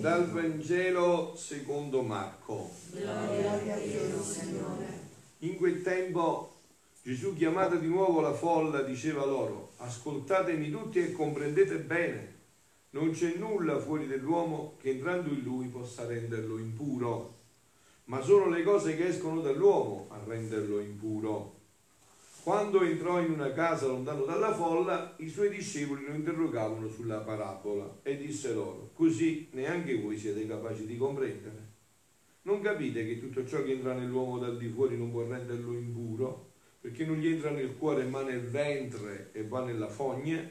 Dal Vangelo secondo Marco. Gloria a Dio, Signore. In quel tempo Gesù, chiamata di nuovo la folla, diceva loro, ascoltatemi tutti e comprendete bene, non c'è nulla fuori dell'uomo che entrando in lui possa renderlo impuro, ma sono le cose che escono dall'uomo a renderlo impuro. Quando entrò in una casa lontano dalla folla, i suoi discepoli lo interrogavano sulla parabola e disse loro, così neanche voi siete capaci di comprendere. Non capite che tutto ciò che entra nell'uomo dal di fuori non può renderlo impuro, perché non gli entra nel cuore ma nel ventre e va nella fogna?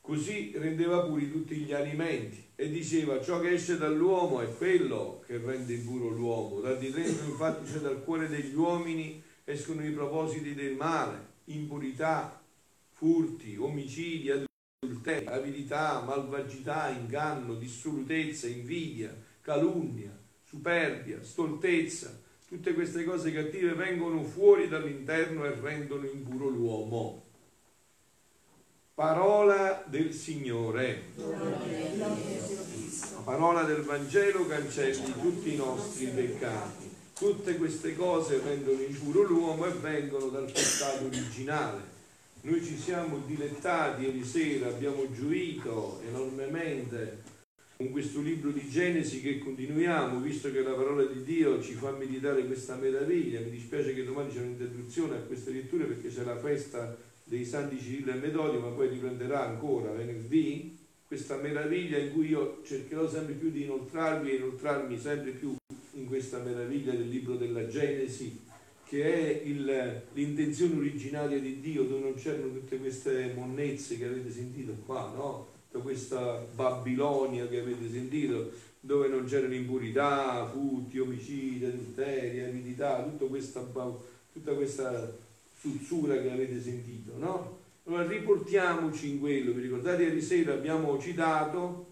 Così rendeva puri tutti gli alimenti e diceva ciò che esce dall'uomo è quello che rende impuro l'uomo. Dal di dentro infatti c'è dal cuore degli uomini escono i propositi del male, impurità, furti, omicidi, adulteri, avidità, malvagità, inganno, dissolutezza, invidia, calunnia, superbia, stoltezza. Tutte queste cose cattive vengono fuori dall'interno e rendono impuro l'uomo. Parola del Signore. La parola del Vangelo cancelli tutti i nostri peccati. Tutte queste cose rendono impuro l'uomo e vengono dal peccato originale. Noi ci siamo dilettati ieri sera, abbiamo gioito enormemente con questo libro di Genesi che continuiamo, visto che la parola di Dio ci fa meditare questa meraviglia. Mi dispiace che domani c'è un'interruzione a queste letture perché c'è la festa dei Santi Cirillo e Metodio, ma poi riprenderà ancora venerdì questa meraviglia in cui io cercherò sempre più di inoltrarvi e inoltrarmi sempre più in questa meraviglia del libro della Genesi, che è il, l'intenzione originaria di Dio, dove non c'erano tutte queste monnezze che avete sentito qua, no? Tutta questa Babilonia che avete sentito, dove non c'erano impurità, furti, omicidi, adulteri, avidità, tutta questa, tutta questa suzzura che avete sentito, no? Allora riportiamoci in quello, vi ricordate ieri sera abbiamo citato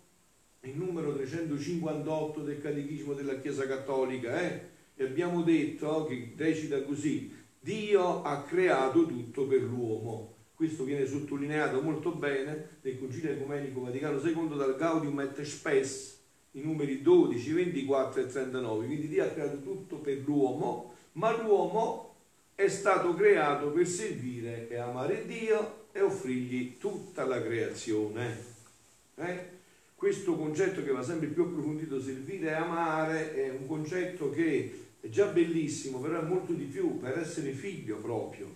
il numero 358 del Catechismo della Chiesa Cattolica, eh? E abbiamo detto che recita così, Dio ha creato tutto per l'uomo. Questo viene sottolineato molto bene nel Concilio Ecumenico Vaticano II dal Gaudium et Spes, i numeri 12, 24 e 39. Quindi Dio ha creato tutto per l'uomo, ma l'uomo è stato creato per servire e amare Dio e offrirgli tutta la creazione. Eh? Questo concetto che va sempre più approfondito, servire e amare, è un concetto che è già bellissimo, però è molto di più per essere figlio proprio.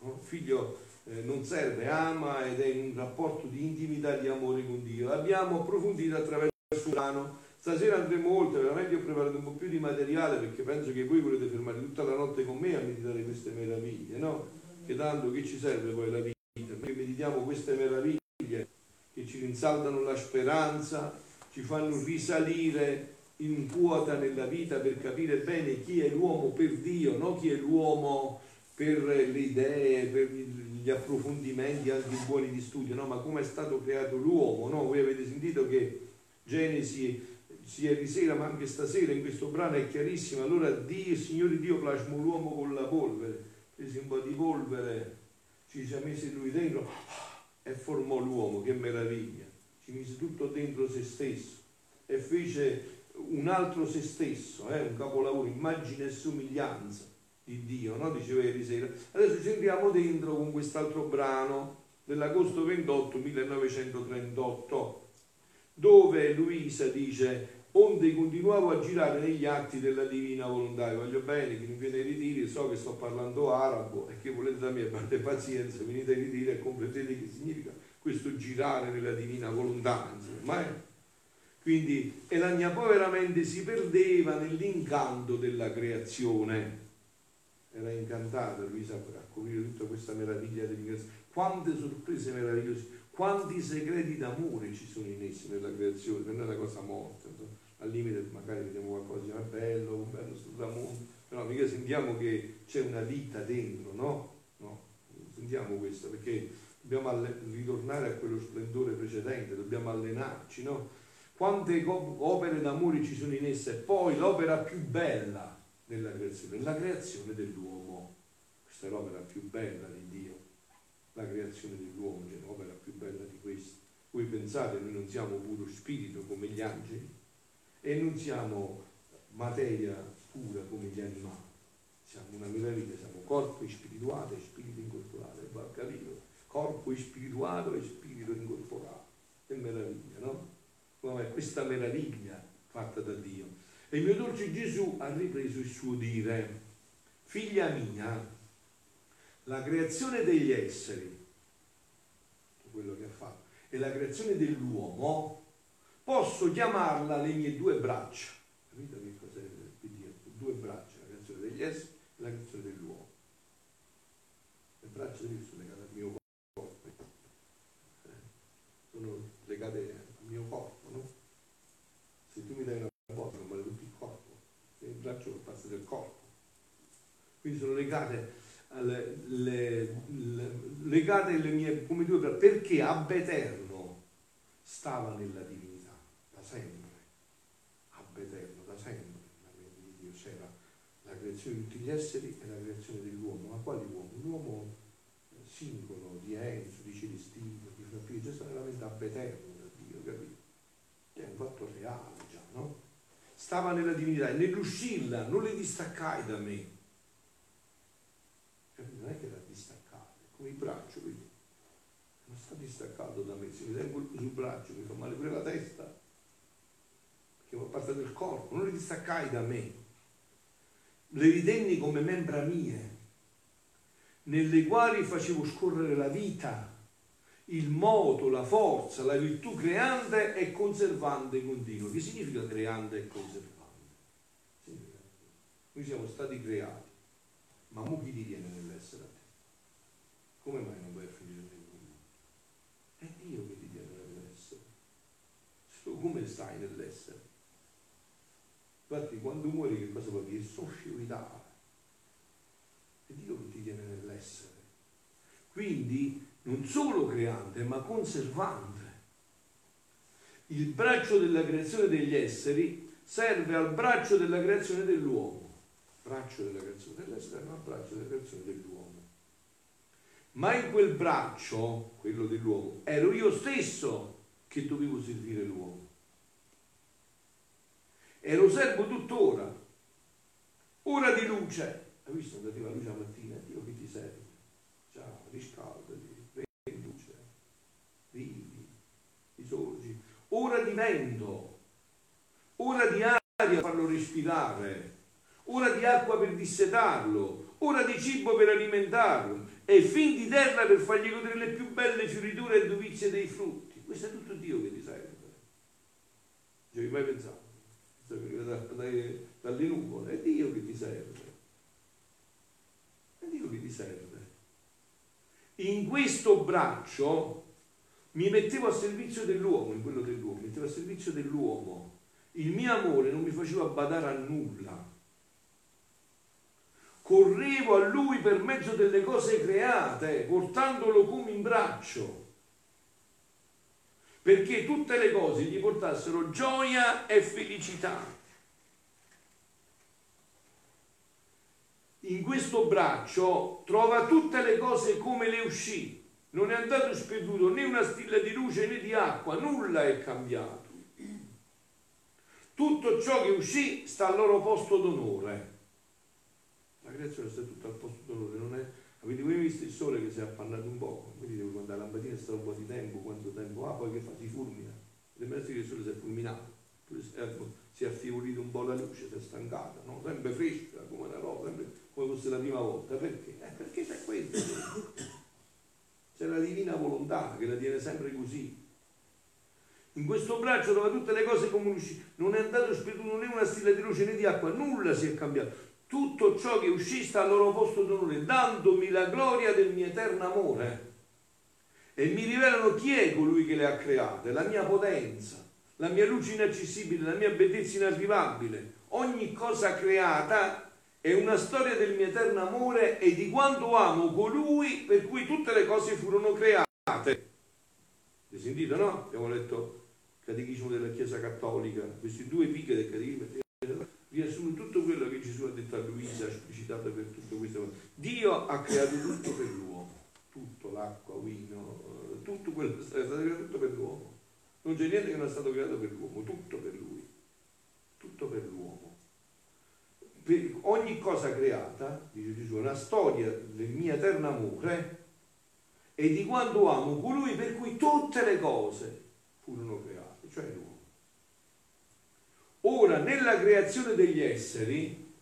No? Figlio eh, non serve, ama ed è in un rapporto di intimità e di amore con Dio. L'abbiamo approfondito attraverso un brano. Stasera andremo oltre, veramente ho preparato un po' più di materiale perché penso che voi volete fermare tutta la notte con me a meditare queste meraviglie, no? Che tanto che ci serve poi la vita? Perché meditiamo queste meraviglie che ci rinsaltano la speranza, ci fanno risalire in quota nella vita per capire bene chi è l'uomo per Dio, non chi è l'uomo per le idee, per gli approfondimenti anche buoni di studio, no? ma come è stato creato l'uomo. No? Voi avete sentito che Genesi ieri sera ma anche stasera in questo brano è chiarissimo. Allora Dio, Signore Dio plasmò l'uomo con la polvere, prese un po' di polvere, ci si è messo lui dentro e formò l'uomo, che meraviglia. Ci mise tutto dentro se stesso e fece un altro se stesso, eh, un capolavoro, immagine e somiglianza di Dio, no? diceva ieri sera. Adesso ci entriamo dentro con quest'altro brano dell'agosto 28 1938, dove Luisa dice onde continuavo a girare negli atti della divina volontà. Voglio bene che mi viene ai ritiri, so che sto parlando arabo e che volete da me, abbiate pazienza, venite ai ritiri e comprendete che significa questo girare nella divina volontà. Insomma, eh? Quindi, e la mia povera mente si perdeva nell'incanto della creazione. Era incantata Luisa a coprire tutta questa meraviglia dell'ingresso. Quante sorprese meravigliose, quanti segreti d'amore ci sono in esse nella creazione, non è una cosa morta. Insomma al limite magari vediamo qualcosa di bello, un bello sto tramonto, però mica sentiamo che c'è una vita dentro, no? No, sentiamo questo perché dobbiamo ritornare a quello splendore precedente, dobbiamo allenarci, no? Quante opere d'amore ci sono in essa e poi l'opera più bella della creazione, la creazione dell'uomo. Questa è l'opera più bella di Dio, la creazione dell'uomo, c'è cioè l'opera più bella di questa. Voi pensate, noi non siamo puro spirito come gli angeli? E non siamo materia pura come gli animali, siamo una meraviglia, siamo corpo spirituale e spirito incorporato, va capito? Corpo spirituale e spirito incorporato, è meraviglia, no? Come questa meraviglia fatta da Dio. E il mio dolce Gesù ha ripreso il suo dire, figlia mia, la creazione degli esseri, quello che ha fatto, e la creazione dell'uomo, posso chiamarla le mie due braccia. Capito che cos'è Due braccia, la creazione degli esseri e la creazione dell'uomo. Le braccia di sono legate al mio corpo, eh, sono legate al mio corpo, no? Se tu mi dai una botta non vale tutto il corpo, il braccio fa parte del corpo. Quindi sono legate le, le, le, legate le mie come due braccia, perché ab eterno stava nella divinità, sempre, ab eterno, da sempre, la mente di Dio c'era la creazione di tutti gli esseri e la creazione dell'uomo, ma quale uomo? Un uomo singolo, di Enzo, di Celestino, di Frappino, già stava veramente ab eterno da Dio, capito? È un fatto reale già, no? Stava nella divinità e nell'uscirla non le distaccai da me non è che era distaccato, come il braccio, vedi? Non sta distaccato da me, se mi tengo sul braccio mi fa male pure la testa, perché fa parte del corpo, non le distaccai da me, le ritenni come membra mie, nelle quali facevo scorrere la vita, il moto, la forza, la virtù creante e conservante continua. Che significa creante e conservante? Noi siamo stati creati ma mu chi ti tiene nell'essere a te? Come mai non vai a finire nel nulla? È Dio che ti tiene nell'essere. Tu come stai nell'essere? Infatti quando muori che cosa vuol dire? Socialità. È Dio che ti tiene nell'essere. Quindi non solo creante, ma conservante. Il braccio della creazione degli esseri serve al braccio della creazione dell'uomo braccio della creazione dell'esterno al braccio della creazione dell'uomo. Ma in quel braccio, quello dell'uomo, ero io stesso che dovevo servire l'uomo. E lo servo tuttora. Ora di luce. Hai visto quando arriva la luce la mattina? Dio che ti serve. Ciao, riscaldati, prendi luce, vivi, risorgi. Ora di vento, ora di aria farlo respirare ora di acqua per dissetarlo, ora di cibo per alimentarlo e fin di terra per fargli godere le più belle fioriture e dovizie dei frutti. Questo è tutto Dio che ti serve. Ci hai mai pensato? Dalle nuvole, è Dio che ti serve. È Dio che ti serve. In questo braccio mi mettevo a servizio dell'uomo, in quello dell'uomo, mi mettevo a servizio dell'uomo. Il mio amore non mi faceva badare a nulla correvo a lui per mezzo delle cose create, portandolo come in braccio, perché tutte le cose gli portassero gioia e felicità. In questo braccio trova tutte le cose come le uscì, non è andato sperduto né una stilla di luce né di acqua, nulla è cambiato. Tutto ciò che uscì sta al loro posto d'onore la creazione sta tutta al posto d'onore, non è... Avete voi visto il sole che si è appannato un po'? Quindi devo mandare la lampadina sta un po' di tempo, quanto tempo ha, poi che fa? Si fulmina. Sembra che il sole si è fulminato, si è affievolito un po' la luce, si è stancata, no? sempre fresca, come una roba, sempre come fosse la prima volta. Perché? Eh, perché c'è questo. C'è la divina volontà che la tiene sempre così. In questo braccio trova tutte le cose come uscì. Non è andato sperduto né una stilla di luce né di acqua, nulla si è cambiato tutto ciò che uscì al loro posto d'onore, dandomi la gloria del mio eterno amore. E mi rivelano chi è colui che le ha create, la mia potenza, la mia luce inaccessibile, la mia bellezza inarrivabile. Ogni cosa creata è una storia del mio eterno amore e di quanto amo colui per cui tutte le cose furono create. Avete sentito, no? Abbiamo letto il Catechismo della Chiesa Cattolica, questi due picche del Catechismo riassume tutto quello che Gesù ha detto a Luisa, esplicitato per tutto questo. Dio ha creato tutto per l'uomo, tutto, l'acqua, vino, eh, tutto quello che è stato creato tutto per l'uomo. Non c'è niente che non è stato creato per l'uomo, tutto per lui. per ogni cosa creata, dice Gesù, è una storia del mio eterno amore e di quanto amo colui per cui tutte le cose furono create, cioè l'uomo. Ora, nella creazione degli esseri,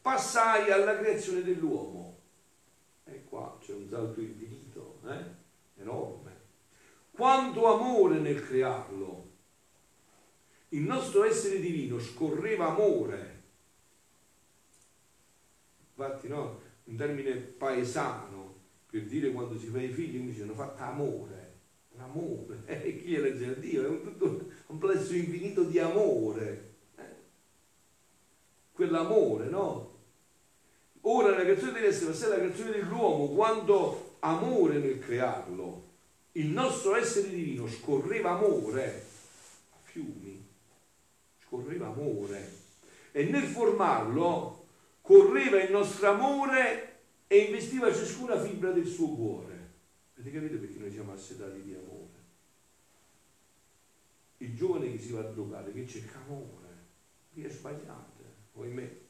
passai alla creazione dell'uomo. E qua c'è un salto infinito, eh? enorme. Quanto amore nel crearlo. Il nostro essere divino scorreva amore. Infatti, no, un termine paesano per dire quando si fa i figli, mi dicono fatta amore. L'amore, eh, chi è la Dio? È un, tutto complesso infinito di amore. Eh? Quell'amore, no? Ora la creazione deve essere la creazione dell'uomo, quando amore nel crearlo, il nostro essere divino scorreva amore a fiumi, scorreva amore e nel formarlo correva il nostro amore e investiva ciascuna fibra del suo cuore. Avete capito perché noi siamo assetati di amore? Il giovane che si va a drogare, che cerca amore, vi è sbagliato, ahimè.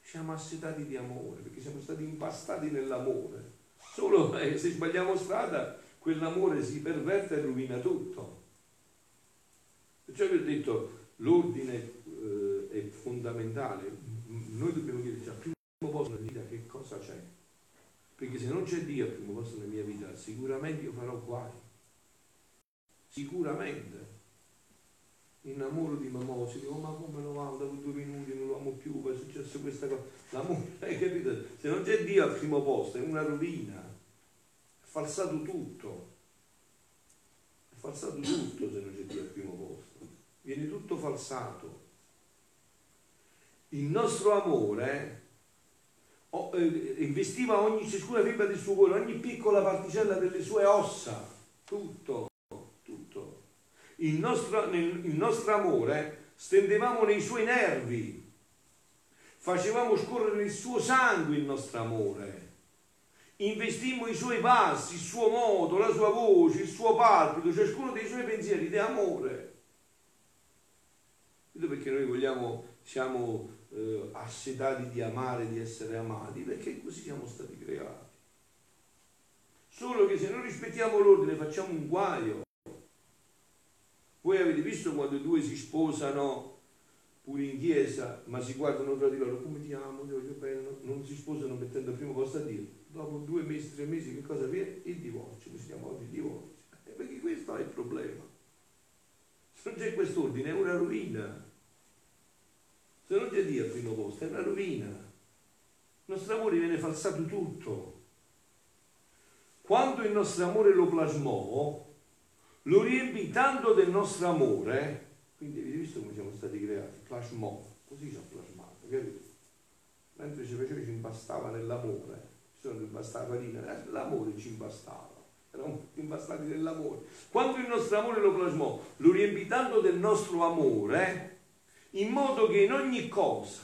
Siamo assetati di amore, perché siamo stati impastati nell'amore. Solo eh, se sbagliamo strada, quell'amore si perverte e rovina tutto. Perciò vi ho detto, l'ordine eh, è fondamentale. Noi dobbiamo chiederci al primo posto nella vita che cosa c'è. Perché se non c'è Dio al primo posto nella mia vita, sicuramente io farò guai. Sicuramente. Innamoro di Mamosi, dico ma come lo amo, dopo due minuti non lo amo più, è successo questa cosa. L'amore, hai capito? Se non c'è Dio al primo posto è una rovina. È falsato tutto. È falsato tutto se non c'è Dio al primo posto. Viene tutto falsato. Il nostro amore eh, investiva ogni ciascuna fibra del suo cuore, ogni piccola particella delle sue ossa, tutto. Il nostro, il nostro amore stendevamo nei suoi nervi, facevamo scorrere il suo sangue il nostro amore, investimmo i suoi passi, il suo modo, la sua voce, il suo palpito, ciascuno dei suoi pensieri di amore. Vedo perché noi vogliamo, siamo eh, assetati di amare, di essere amati, perché così siamo stati creati. Solo che se non rispettiamo l'ordine facciamo un guaio. Avete visto quando due si sposano pure in chiesa, ma si guardano tra di loro, come ti amo, ti voglio bene, non si sposano mettendo al primo posto a Dio. Dopo due mesi, tre mesi, che cosa viene? Il divorzio, si chiama oggi il divorzio. Eh, perché questo è il problema. Se non c'è quest'ordine è una rovina. Se non c'è Dio al primo posto è una rovina. Il nostro amore viene falsato tutto. Quando il nostro amore lo plasmò, lo riempì tanto del nostro amore, quindi avete visto come siamo stati creati? Plasmò, così ci ha plasmato, capito? Mentre ci faceva ci impastava nell'amore, ci sono impastava farina, eh, l'amore ci impastava eravamo impastati nell'amore. Quando il nostro amore lo plasmò, lo riempì tanto del nostro amore, in modo che in ogni cosa,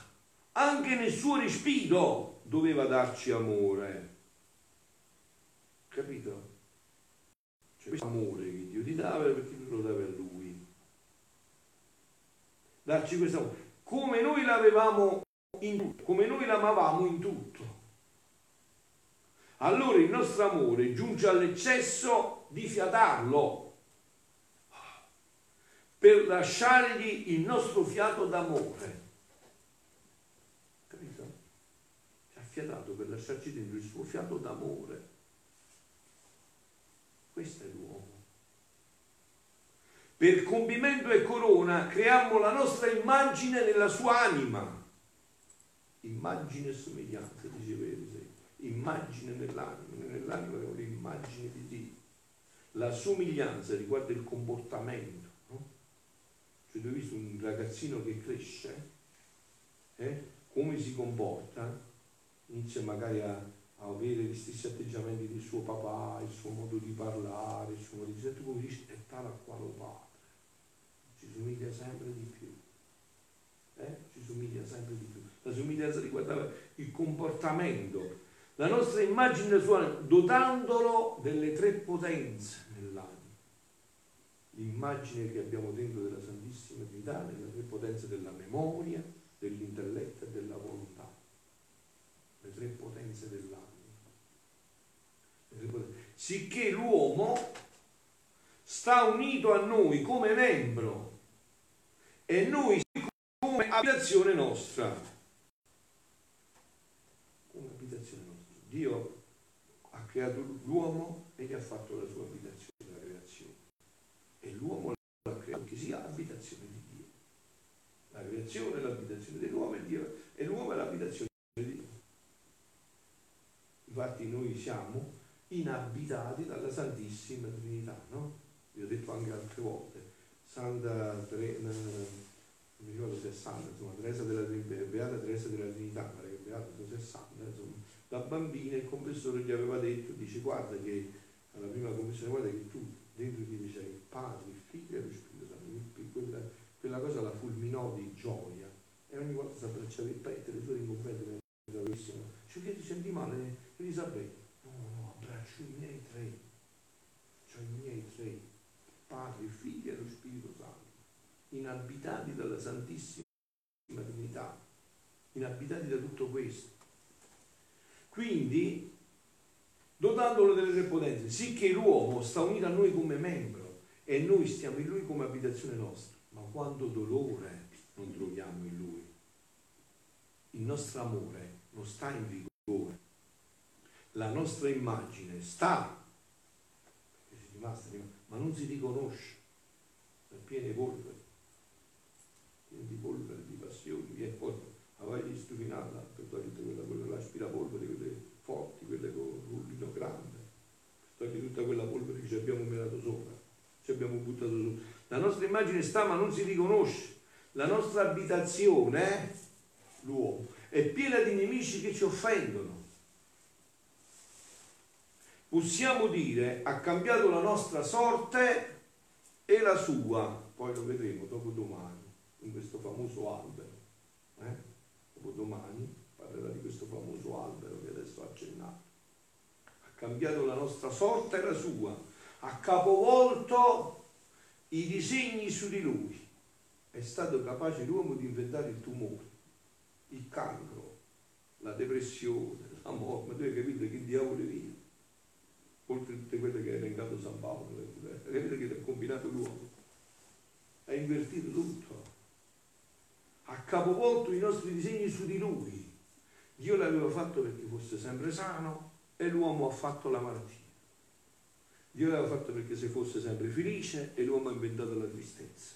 anche nel suo respiro, doveva darci amore. Capito? Cioè, questo amore che Dio ti dava perché tu lo davi a Lui. Darci questo amore. Come noi l'avevamo in tutto, come noi l'amavamo in tutto. Allora il nostro amore giunge all'eccesso di fiatarlo per lasciargli il nostro fiato d'amore. Capito? Ci ha fiatato per lasciarci dentro il suo fiato d'amore. Questo è l'uomo. Per compimento e corona creiamo la nostra immagine nella sua anima. Immagine e somiglianza, diceva Eliseo. Immagine nell'anima. Nell'anima è un'immagine di Dio. La somiglianza riguarda il comportamento cioè tu hai visto un ragazzino che cresce, eh? come si comporta, inizia magari a, a, avere gli stessi atteggiamenti del suo papà, il suo modo di parlare, il suo modo di dire, tu come dici, è tale a quale padre, ci somiglia sempre di più. Eh? Ci somiglia sempre di più. La somiglianza riguardava il comportamento, la nostra immagine sua, dotandolo delle tre potenze nell'anima l'immagine che abbiamo dentro della Santissima Trinità, nella tre potenze della memoria, dell'intelletto e della volontà, le tre potenze dell'anima. Sicché l'uomo sta unito a noi come membro e noi come abitazione nostra. Come abitazione nostra. Dio ha creato l'uomo e gli ha fatto la sua abitazione, la creazione. E l'uomo l'ha creato che sia abitazione di Dio. La creazione è l'abitazione dell'uomo e Dio, e l'uomo è l'abitazione di Dio. Infatti noi siamo inabitati dalla Santissima Trinità, no? Vi ho detto anche altre volte, Santa Tre, non mi ricordo se è Santa, insomma, Teresa della Beata Teresa della Trinità, pare che Beata se è Santa, insomma, da bambina il confessore gli aveva detto, dice guarda che alla prima confessione guarda che tu dentro ti dice il Padre, il Figlio e lo Spirito Santo, quella, quella cosa la fulminò di gioia e ogni volta si abbracciava il petto, le sue incompetenti bravissimo. Cioè che ti senti male, Elisabetta? Abbraccio i miei tre, cioè i miei tre, Padre, Figlio e lo Spirito Santo, inabitati dalla Santissima Trinità, inabitati da tutto questo. Quindi, dotandolo delle tre potenze, sicché l'uomo sta unito a noi come membro e noi stiamo in lui come abitazione nostra. Ma quando dolore non troviamo in lui, il nostro amore non sta in vigore, la nostra immagine sta, ma non si riconosce, è piena di polvere, piena di polvere, di passioni, e poi avrai stufinata per togliere quella, quella l'aspirapolvere, quelle forti, quelle con rullino grande, per togliere tutta quella polvere che ci abbiamo menato sopra, ci abbiamo buttato su. La nostra immagine sta ma non si riconosce, la nostra abitazione, l'uomo, è piena di nemici che ci offendono. Possiamo dire ha cambiato la nostra sorte e la sua, poi lo vedremo dopo domani, in questo famoso albero. Eh? Dopo domani parlerà di questo famoso albero che adesso ha accennato. Ha cambiato la nostra sorte e la sua, ha capovolto i disegni su di lui. È stato capace l'uomo di inventare il tumore il cancro, la depressione, la morte, ma tu hai capito che diavolo via? Oltre tutte quelle che ha elencato San Paolo, hai capito che ha combinato l'uomo? Ha invertito tutto, ha capovolto i nostri disegni su di lui. Dio l'aveva fatto perché fosse sempre sano e l'uomo ha fatto la malattia. Dio l'aveva fatto perché se fosse sempre felice e l'uomo ha inventato la tristezza.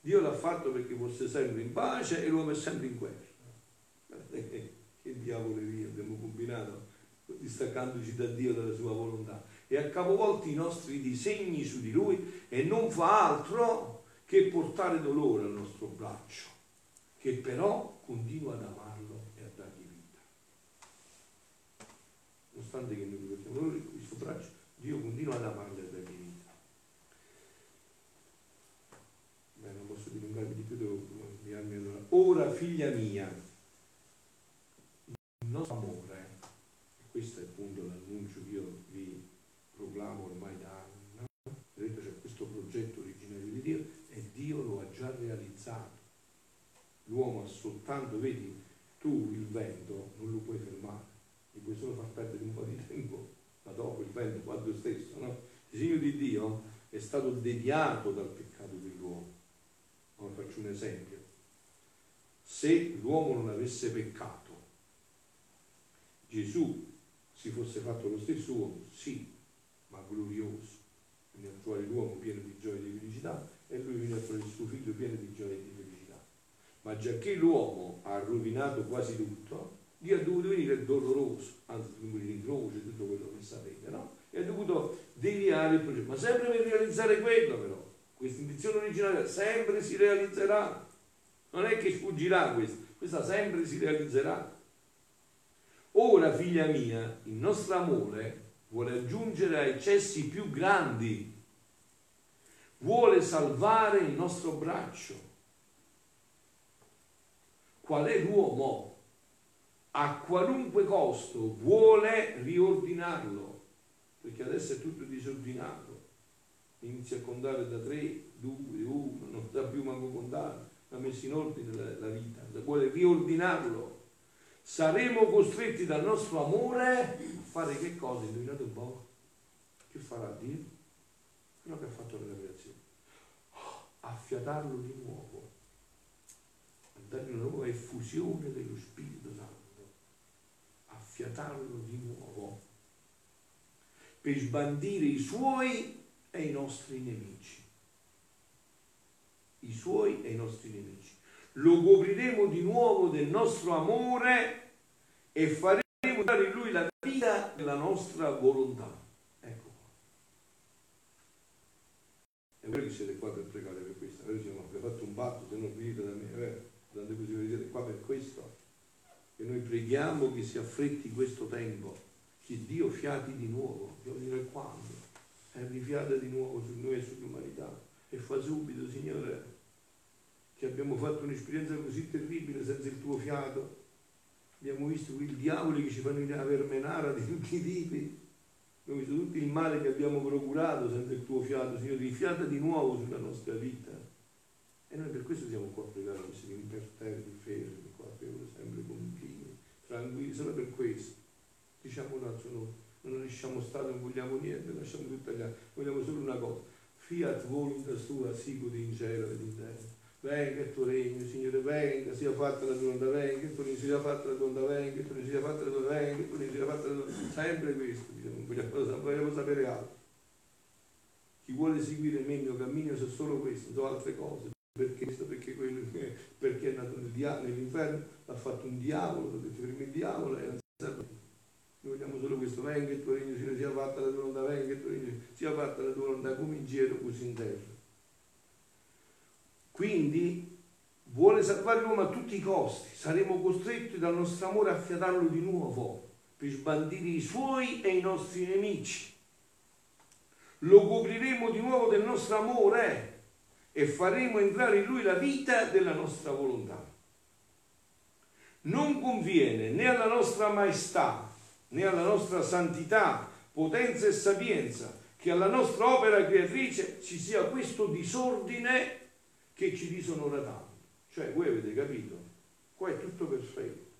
Dio l'ha fatto perché fosse sempre in pace e l'uomo è sempre in guerra. Che diavoleria abbiamo combinato distaccandoci da Dio dalla sua volontà e ha capovolto i nostri disegni su di lui e non fa altro che portare dolore al nostro braccio, che però continua ad amarlo e a dargli vita. Nonostante che noi ricordiamo questo braccio, Dio continua ad amarlo e a dargli vita. dilungarvi di più, devo. Ora, figlia mia, il nostro amore, questo è appunto l'annuncio che io vi proclamo ormai da anni, vedete c'è questo progetto originario di Dio e Dio lo ha già realizzato. L'uomo ha soltanto, vedi, tu il vento non lo puoi fermare, gli puoi solo far perdere un po' di tempo, ma dopo il vento lo stesso, no? Il disegno di Dio è stato deviato dal peccato dell'uomo Ora faccio un esempio. Se l'uomo non avesse peccato, Gesù si fosse fatto lo stesso uomo, sì, ma glorioso. Viene a trovare l'uomo pieno di gioia e di felicità e lui viene a trovare il suo figlio pieno di gioia e di felicità. Ma già che l'uomo ha rovinato quasi tutto, Dio ha dovuto venire doloroso, anzi morire in croce, tutto quello che sapete, no? E ha dovuto deviare il progetto, ma sempre per realizzare quello però. Questa intenzione originale sempre si realizzerà. Non è che sfuggirà questa, questa sempre si realizzerà. Ora, figlia mia, il nostro amore vuole aggiungere ai cessi più grandi, vuole salvare il nostro braccio. Qual è l'uomo? A qualunque costo vuole riordinarlo, perché adesso è tutto disordinato inizia a contare da 3, 2, 1, non sa più manco contare, la messo in ordine la, la vita, vuole riordinarlo. Saremo costretti dal nostro amore a fare che cosa? Indovinate un po'? Che farà Dio? Quello che ha fatto nella creazione. Affiatarlo di nuovo, a dargli una nuova effusione dello Spirito Santo, affiatarlo di nuovo, per sbandire i suoi e i nostri nemici. I suoi e i nostri nemici. Lo copriremo di nuovo del nostro amore e faremo dare in lui la vita della nostra volontà. Ecco. È vero che siete qua per pregare per questo, è vero che fatto un patto, se non venite da me, è vero? Tanto così siete qua per questo. E noi preghiamo che si affretti questo tempo, che Dio fiati di nuovo, devo dire quando e rifiata di nuovo su noi e sull'umanità e fa subito, Signore, che abbiamo fatto un'esperienza così terribile senza il tuo fiato. Abbiamo visto quei diavoli che ci fanno avere menara di tutti i tipi. Abbiamo visto tutto il male che abbiamo procurato senza il tuo fiato, Signore, rifiata di nuovo sulla nostra vita. E noi per questo siamo qua a pregare, siamo imperterriti, fermi, qua, sempre continui, tranquilli, solo per questo. Diciamo al suo nome non lasciamo stare, non vogliamo niente, lasciamo tutto agli altri, vogliamo solo una cosa, fiat voluntas tua, sicut in cielo ed in terra. Venga il tuo regno, Signore, venga, sia fatta la tua volontà, venga, il tuo regno sia fatta la tua volontà, venga, il tuo regno sia fatta la tua venga, il tuo regno sia fatta la tua volontà, sempre questo, non vogliamo, vogliamo sapere altro. Chi vuole seguire me il mio cammino sa solo questo, so altre cose. Perché questo? Perché, quello, perché è nato nel diavolo, nell'inferno, l'ha fatto un diavolo, detto prima il diavolo e non serve noi vogliamo solo questo, venga il tuo regno, Signore, sia fatta la tua volontà, venga il tuo regno, sia fatta la tua volontà come in cielo così in terra. Quindi vuole salvare l'uomo a tutti i costi, saremo costretti dal nostro amore a fiatarlo di nuovo per sbandire i suoi e i nostri nemici. Lo copriremo di nuovo del nostro amore e faremo entrare in lui la vita della nostra volontà. Non conviene né alla nostra maestà né alla nostra santità, potenza e sapienza, che alla nostra opera creatrice ci sia questo disordine che ci disonora tanto. Cioè, voi avete capito? Qua è tutto perfetto,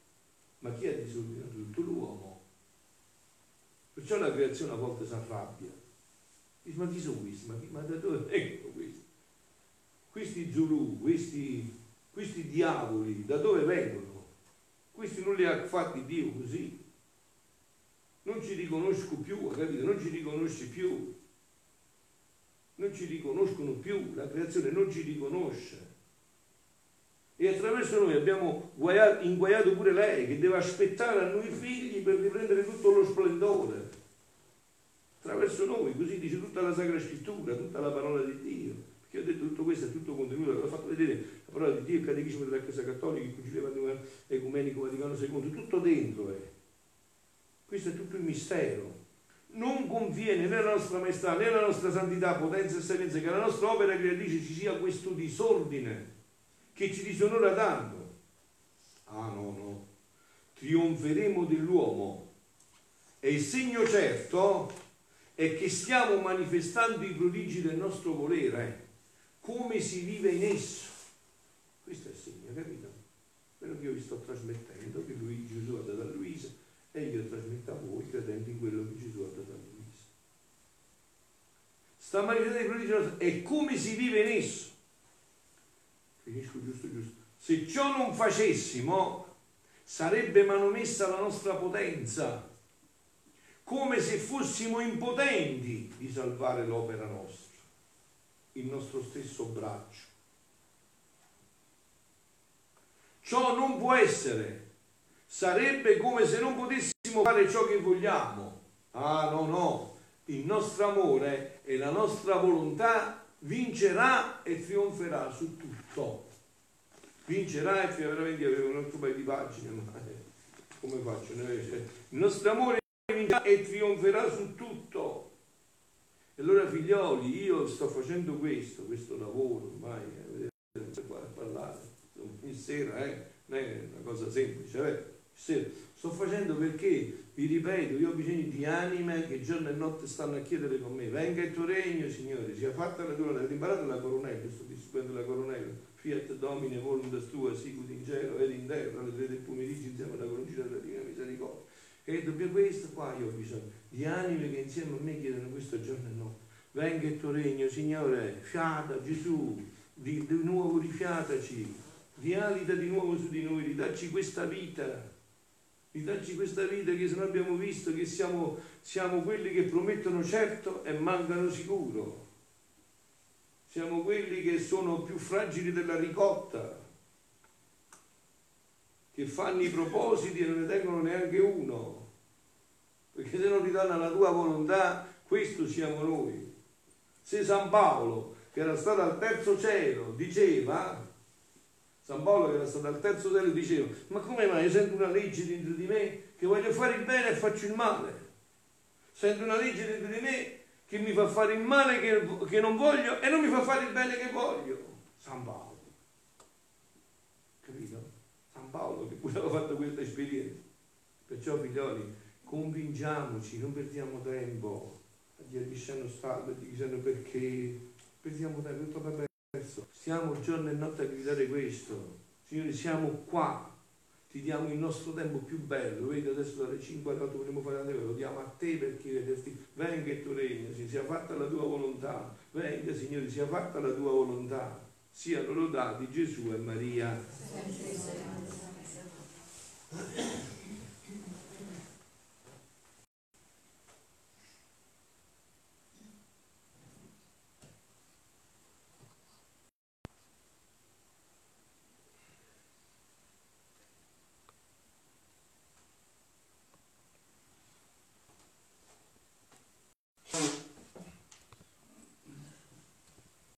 ma chi ha disordinato tutto? L'uomo. Perciò la creazione a volte si arrabbia. Dice, ma chi sono questi? Ma, chi, ma da dove vengono questi? Questi Zulu, questi, questi diavoli, da dove vengono? Questi non li ha fatti Dio così non ci riconosco più, capito? Non ci riconosce più. Non ci riconoscono più, la creazione non ci riconosce. E attraverso noi abbiamo inguaiato pure lei, che deve aspettare a noi figli per riprendere tutto lo splendore. Attraverso noi, così dice tutta la Sacra Scrittura, tutta la parola di Dio. Perché ho detto tutto questo è tutto contenuto, l'ho fatto vedere la parola di Dio, il Catechismo della Chiesa Cattolica, il Concilio Ecumenico Vaticano II, tutto dentro è. Questo è tutto il mistero. Non conviene né la nostra maestà né la nostra santità, potenza e sapienza che la nostra opera creatrice ci sia questo disordine che ci disonora tanto. Ah no, no. Trionferemo dell'uomo. E il segno certo è che stiamo manifestando i prodigi del nostro volere, come si vive in esso. Questo è il segno, capito? Quello che io vi sto trasmettendo, che lui, Gesù ha dato a Luisa, e io trasmetto a voi credendo in quello che Gesù ha dato a Luisa. Sta manifestando i prodigi e come si vive in esso. Finisco giusto giusto. Se ciò non facessimo, sarebbe manomessa la nostra potenza, come se fossimo impotenti di salvare l'opera nostra, il nostro stesso braccio. Ciò non può essere sarebbe come se non potessimo fare ciò che vogliamo. Ah no, no, il nostro amore e la nostra volontà vincerà e trionferà su tutto. Vincerà e veramente avevo un altro paio di pagine, ma eh, come faccio? Il nostro amore vincerà e trionferà su tutto. E allora figlioli, io sto facendo questo, questo lavoro, ormai, eh, parlare, ogni sera, eh, non è una cosa semplice, eh? Sto facendo perché, vi ripeto, io ho bisogno di anime che giorno e notte stanno a chiedere con me, venga il tuo regno, Signore, sia fatta la tua volontà. Avete la coronella, sto distribuendo la coronella, Fiat Domine voluntas tua, sicut in cielo ed in terra, alle tre del pomeriggio insieme alla croce della Divina Misericordia. E dobbiamo questo qua io ho bisogno di anime che insieme a me chiedono questo giorno e notte. Venga il tuo regno, Signore, fiata Gesù, di, di nuovo rifiataci, rialita di nuovo su di noi, ridacci questa vita, ridacci questa vita che se noi abbiamo visto che siamo, siamo quelli che promettono certo e mancano sicuro. Siamo quelli che sono più fragili della ricotta, che fanno i propositi e non ne tengono neanche uno. Perché se non ridanno alla tua volontà, questo siamo noi. Se San Paolo, che era stato al terzo cielo, diceva, San Paolo che era stato al terzo cielo diceva, ma come mai io sento una legge dentro di me che voglio fare il bene e faccio il male? Sento una legge dentro di me che mi fa fare il male che, che non voglio e non mi fa fare il bene che voglio. San Paolo. Capito? San Paolo che pure aveva fatto questa esperienza. Perciò figlioli, convinciamoci, non perdiamo tempo a dire chi sono stato, dire perché, perdiamo tempo, tutto per perso. Stiamo giorno e notte a gridare questo. Signore, siamo qua, ti diamo il nostro tempo più bello, vedi adesso dalle 5 alle 8 vogliamo fare la teva, lo diamo a te perché vederti, venga il tuo regno, sia fatta la tua volontà, venga Signore, sia fatta la tua volontà, siano lodati Gesù e Maria.